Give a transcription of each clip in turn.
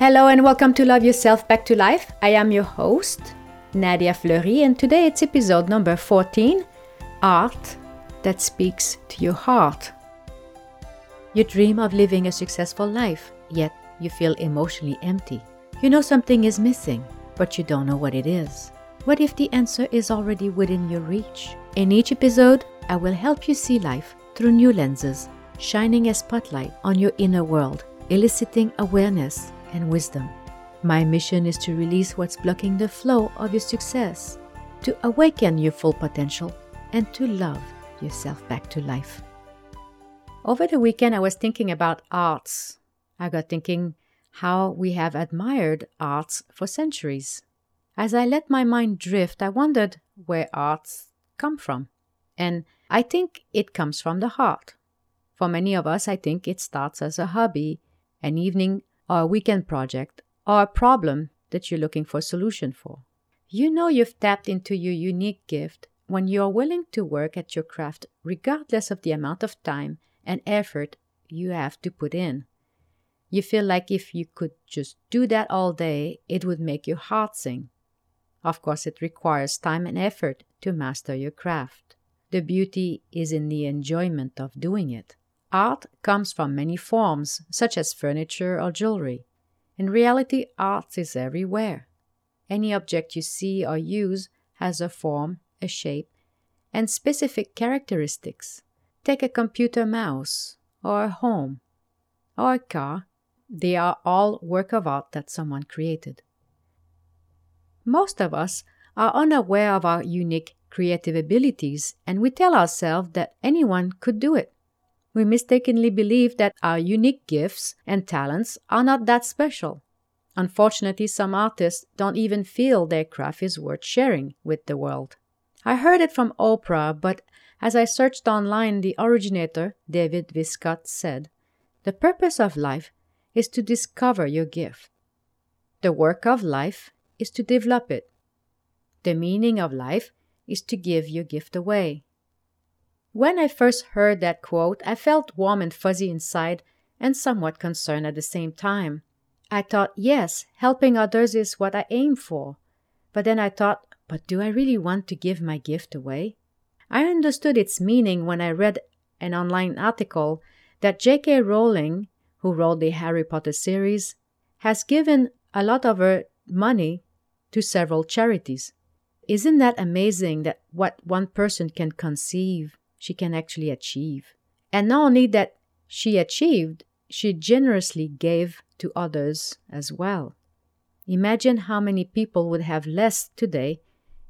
Hello and welcome to Love Yourself Back to Life. I am your host, Nadia Fleury, and today it's episode number 14 Art that Speaks to Your Heart. You dream of living a successful life, yet you feel emotionally empty. You know something is missing, but you don't know what it is. What if the answer is already within your reach? In each episode, I will help you see life through new lenses, shining a spotlight on your inner world, eliciting awareness and wisdom. My mission is to release what's blocking the flow of your success, to awaken your full potential, and to love yourself back to life. Over the weekend, I was thinking about arts. I got thinking how we have admired arts for centuries. As I let my mind drift, I wondered where arts come from. And I think it comes from the heart. For many of us, I think it starts as a hobby, an evening or a weekend project, or a problem that you're looking for a solution for. You know you've tapped into your unique gift when you're willing to work at your craft regardless of the amount of time and effort you have to put in. You feel like if you could just do that all day, it would make your heart sing. Of course, it requires time and effort to master your craft. The beauty is in the enjoyment of doing it. Art comes from many forms, such as furniture or jewelry. In reality, art is everywhere. Any object you see or use has a form, a shape, and specific characteristics. Take a computer mouse, or a home, or a car. They are all work of art that someone created. Most of us are unaware of our unique creative abilities, and we tell ourselves that anyone could do it we mistakenly believe that our unique gifts and talents are not that special. Unfortunately, some artists don't even feel their craft is worth sharing with the world. I heard it from Oprah, but as I searched online, the originator, David Viscott, said, The purpose of life is to discover your gift. The work of life is to develop it. The meaning of life is to give your gift away. When I first heard that quote, I felt warm and fuzzy inside and somewhat concerned at the same time. I thought, yes, helping others is what I aim for. But then I thought, but do I really want to give my gift away? I understood its meaning when I read an online article that J.K. Rowling, who wrote the Harry Potter series, has given a lot of her money to several charities. Isn't that amazing that what one person can conceive she can actually achieve. And not only that she achieved, she generously gave to others as well. Imagine how many people would have less today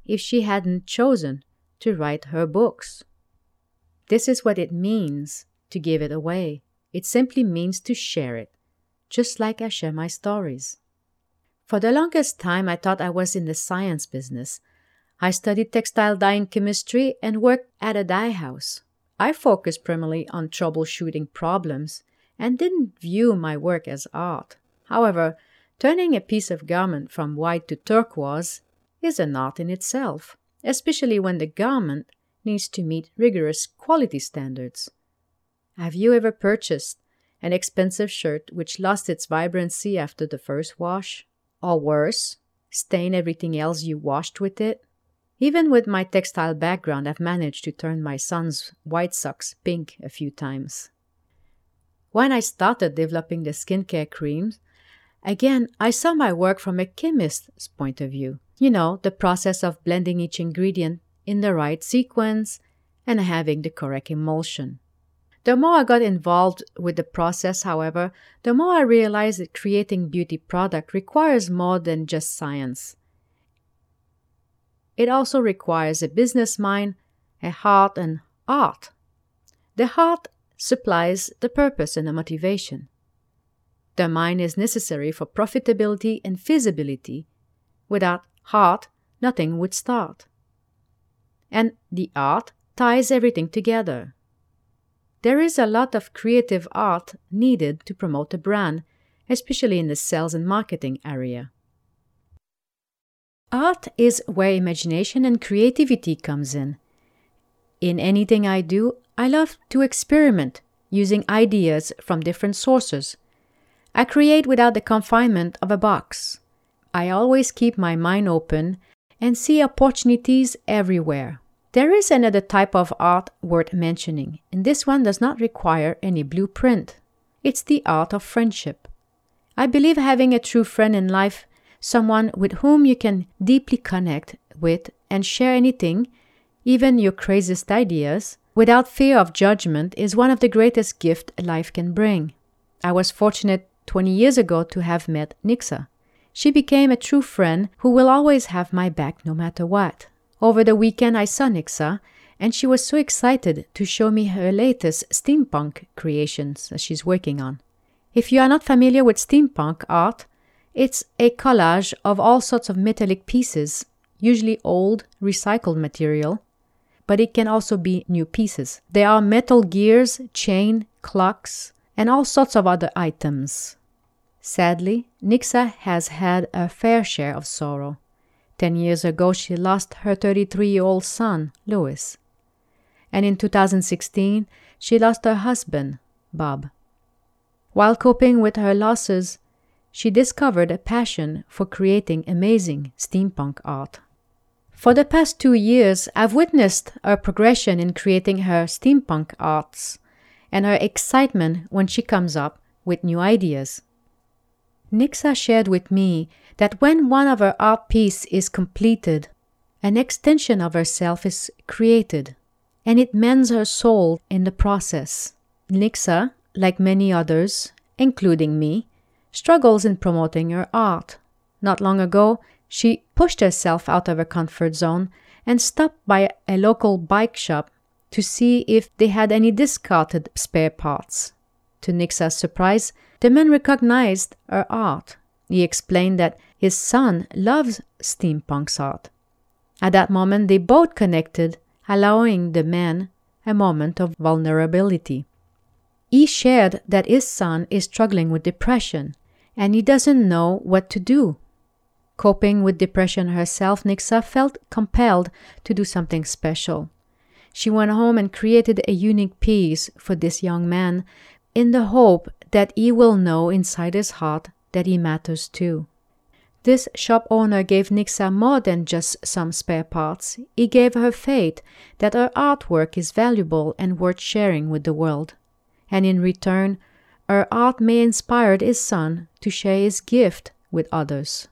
if she hadn't chosen to write her books. This is what it means to give it away. It simply means to share it, just like I share my stories. For the longest time, I thought I was in the science business, I studied textile dyeing chemistry and worked at a dye house. I focused primarily on troubleshooting problems and didn't view my work as art. However, turning a piece of garment from white to turquoise is an art in itself, especially when the garment needs to meet rigorous quality standards. Have you ever purchased an expensive shirt which lost its vibrancy after the first wash? Or worse, stain everything else you washed with it? Even with my textile background, I've managed to turn my son's white socks pink a few times. When I started developing the skincare creams, again, I saw my work from a chemist's point of view. You know, the process of blending each ingredient in the right sequence and having the correct emulsion. The more I got involved with the process, however, the more I realized that creating beauty product requires more than just science. It also requires a business mind, a heart, and art. The heart supplies the purpose and the motivation. The mind is necessary for profitability and feasibility. Without heart, nothing would start. And the art ties everything together. There is a lot of creative art needed to promote a brand, especially in the sales and marketing area. Art is where imagination and creativity comes in. In anything I do, I love to experiment using ideas from different sources. I create without the confinement of a box. I always keep my mind open and see opportunities everywhere. There is another type of art worth mentioning, and this one does not require any blueprint. It's the art of friendship. I believe having a true friend in life, someone with whom you can deeply connect with and share anything, even your craziest ideas, without fear of judgment, is one of the greatest gifts life can bring. I was fortunate 20 years ago to have met Nixa. She became a true friend who will always have my back no matter what. Over the weekend, I saw Nixa, and she was so excited to show me her latest steampunk creations that she's working on. If you are not familiar with steampunk art, it's a collage of all sorts of metallic pieces, usually old, recycled material, but it can also be new pieces. There are metal gears, chain, clocks, and all sorts of other items. Sadly, Nixa has had a fair share of sorrow. Ten years ago, she lost her 33 year old son, Louis. And in 2016, she lost her husband, Bob. While coping with her losses, she discovered a passion for creating amazing steampunk art. For the past two years, I've witnessed her progression in creating her steampunk arts and her excitement when she comes up with new ideas. Nixa shared with me that when one of her art pieces is completed, an extension of herself is created, and it mends her soul in the process. Nixa, like many others, including me, struggles in promoting her art. Not long ago, she pushed herself out of her comfort zone and stopped by a local bike shop to see if they had any discarded spare parts. To Nixa's surprise, the man recognized her art. He explained that his son loves steampunk's art. At that moment, they both connected, allowing the man a moment of vulnerability. He shared that his son is struggling with depression and he doesn't know what to do. Coping with depression herself, Nixa felt compelled to do something special. She went home and created a unique piece for this young man in the hope that he will know inside his heart that he matters too. This shop owner gave Nixa more than just some spare parts. He gave her faith that her artwork is valuable and worth sharing with the world. And in return, her art may inspire his son to share his gift with others.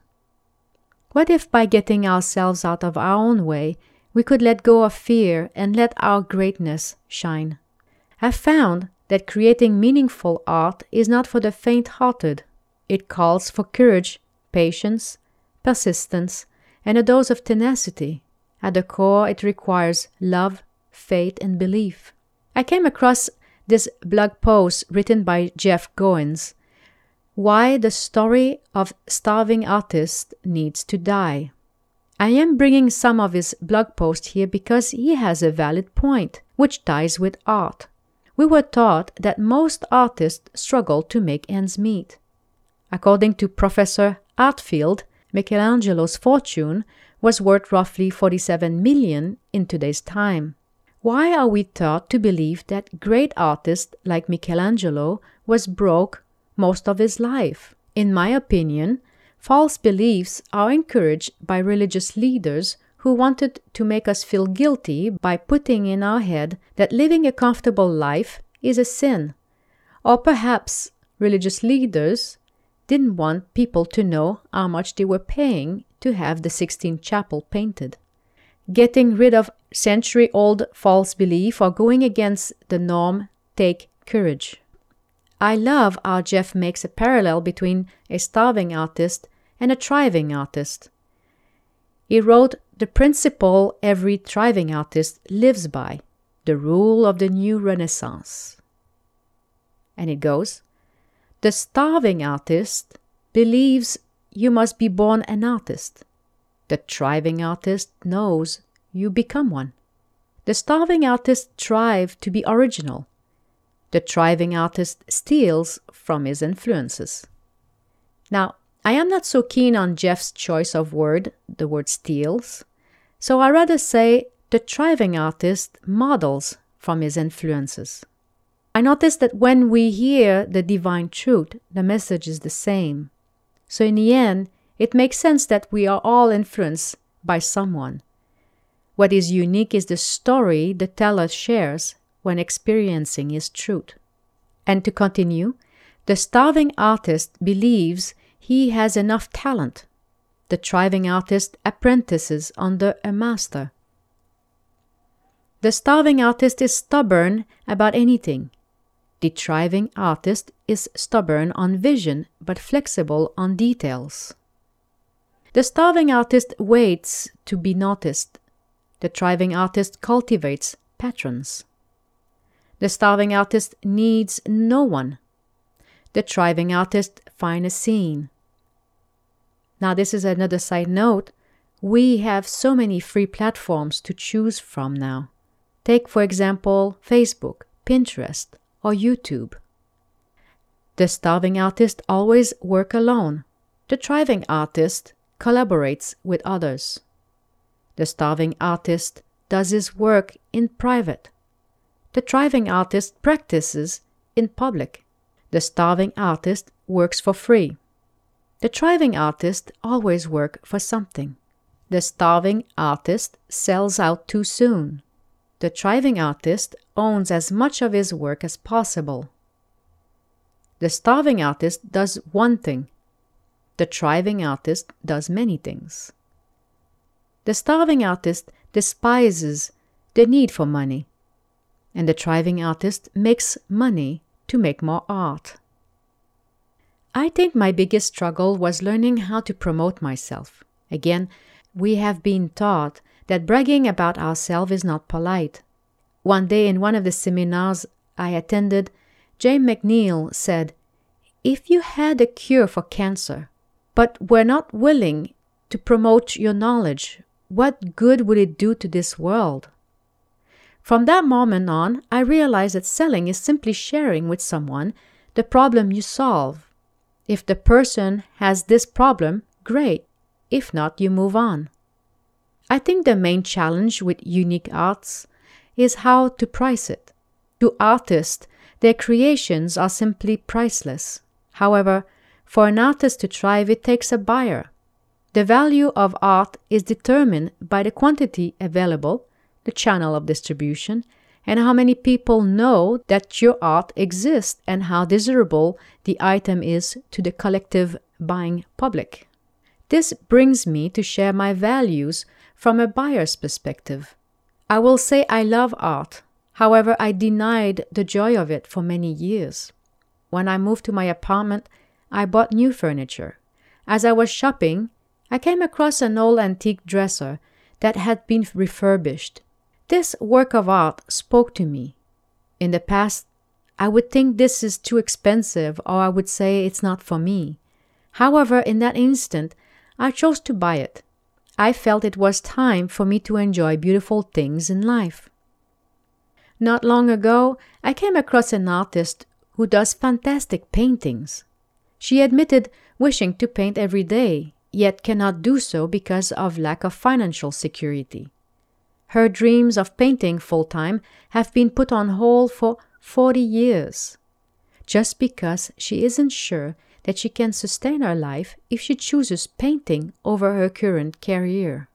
What if by getting ourselves out of our own way, we could let go of fear and let our greatness shine? I've found that creating meaningful art is not for the faint hearted. It calls for courage, patience, persistence, and a dose of tenacity. At the core, it requires love, faith, and belief. I came across this blog post written by Jeff Goins why the story of starving artist needs to die. I am bringing some of his blog posts here because he has a valid point, which ties with art. We were taught that most artists struggle to make ends meet. According to Professor Hatfield, Michelangelo's fortune was worth roughly 47 million in today's time. Why are we taught to believe that great artists like Michelangelo was broke most of his life. In my opinion, false beliefs are encouraged by religious leaders who wanted to make us feel guilty by putting in our head that living a comfortable life is a sin. Or perhaps religious leaders didn't want people to know how much they were paying to have the Sistine Chapel painted. Getting rid of century old false belief or going against the norm take courage. I love how Jeff makes a parallel between a starving artist and a thriving artist. He wrote the principle every thriving artist lives by the rule of the new Renaissance. And it goes The starving artist believes you must be born an artist. The thriving artist knows you become one. The starving artist strives to be original. The thriving artist steals from his influences. Now, I am not so keen on Jeff's choice of word, the word steals, so I rather say the thriving artist models from his influences. I notice that when we hear the divine truth, the message is the same. So, in the end, it makes sense that we are all influenced by someone. What is unique is the story the teller shares when experiencing his truth. And to continue, the starving artist believes he has enough talent. The thriving artist apprentices under a master. The starving artist is stubborn about anything. The thriving artist is stubborn on vision but flexible on details. The starving artist waits to be noticed. The thriving artist cultivates patrons. The starving artist needs no one. The thriving artist finds a scene. Now, this is another side note. We have so many free platforms to choose from now. Take, for example, Facebook, Pinterest, or YouTube. The starving artist always work alone. The thriving artist collaborates with others. The starving artist does his work in private. The thriving artist practices in public. The starving artist works for free. The thriving artist always works for something. The starving artist sells out too soon. The thriving artist owns as much of his work as possible. The starving artist does one thing. The thriving artist does many things. The starving artist despises the need for money, and the thriving artist makes money to make more art. I think my biggest struggle was learning how to promote myself. Again, we have been taught that bragging about ourselves is not polite. One day in one of the seminars I attended, James McNeill said, If you had a cure for cancer, but were not willing to promote your knowledge, what good would it do to this world? From that moment on, I realized that selling is simply sharing with someone the problem you solve. If the person has this problem, great. If not, you move on. I think the main challenge with unique arts is how to price it. To artists, their creations are simply priceless. However, for an artist to thrive, it takes a buyer. The value of art is determined by the quantity available, the channel of distribution, and how many people know that your art exists and how desirable the item is to the collective buying public. This brings me to share my values from a buyer's perspective. I will say I love art. However, I denied the joy of it for many years. When I moved to my apartment, I bought new furniture. As I was shopping, I came across an old antique dresser that had been refurbished. This work of art spoke to me. In the past, I would think this is too expensive or I would say it's not for me. However, in that instant, I chose to buy it. I felt it was time for me to enjoy beautiful things in life. Not long ago, I came across an artist who does fantastic paintings. She admitted wishing to paint every day, yet cannot do so because of lack of financial security. Her dreams of painting full time have been put on hold for 40 years, just because she isn't sure that she can sustain her life if she chooses painting over her current career.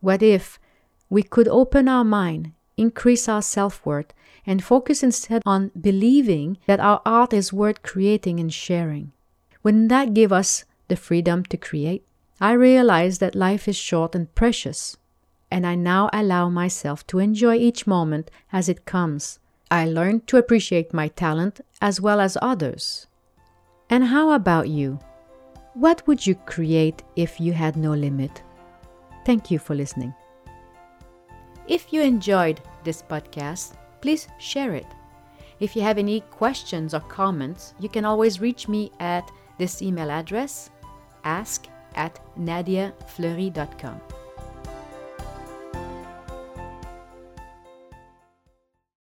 What if we could open our mind, increase our self worth, and focus instead on believing that our art is worth creating and sharing? Wouldn't that give us the freedom to create? I realize that life is short and precious, and I now allow myself to enjoy each moment as it comes. I learned to appreciate my talent as well as others. And how about you? What would you create if you had no limit? Thank you for listening. If you enjoyed this podcast, please share it. If you have any questions or comments, you can always reach me at this email address ask at nadiafleury.com.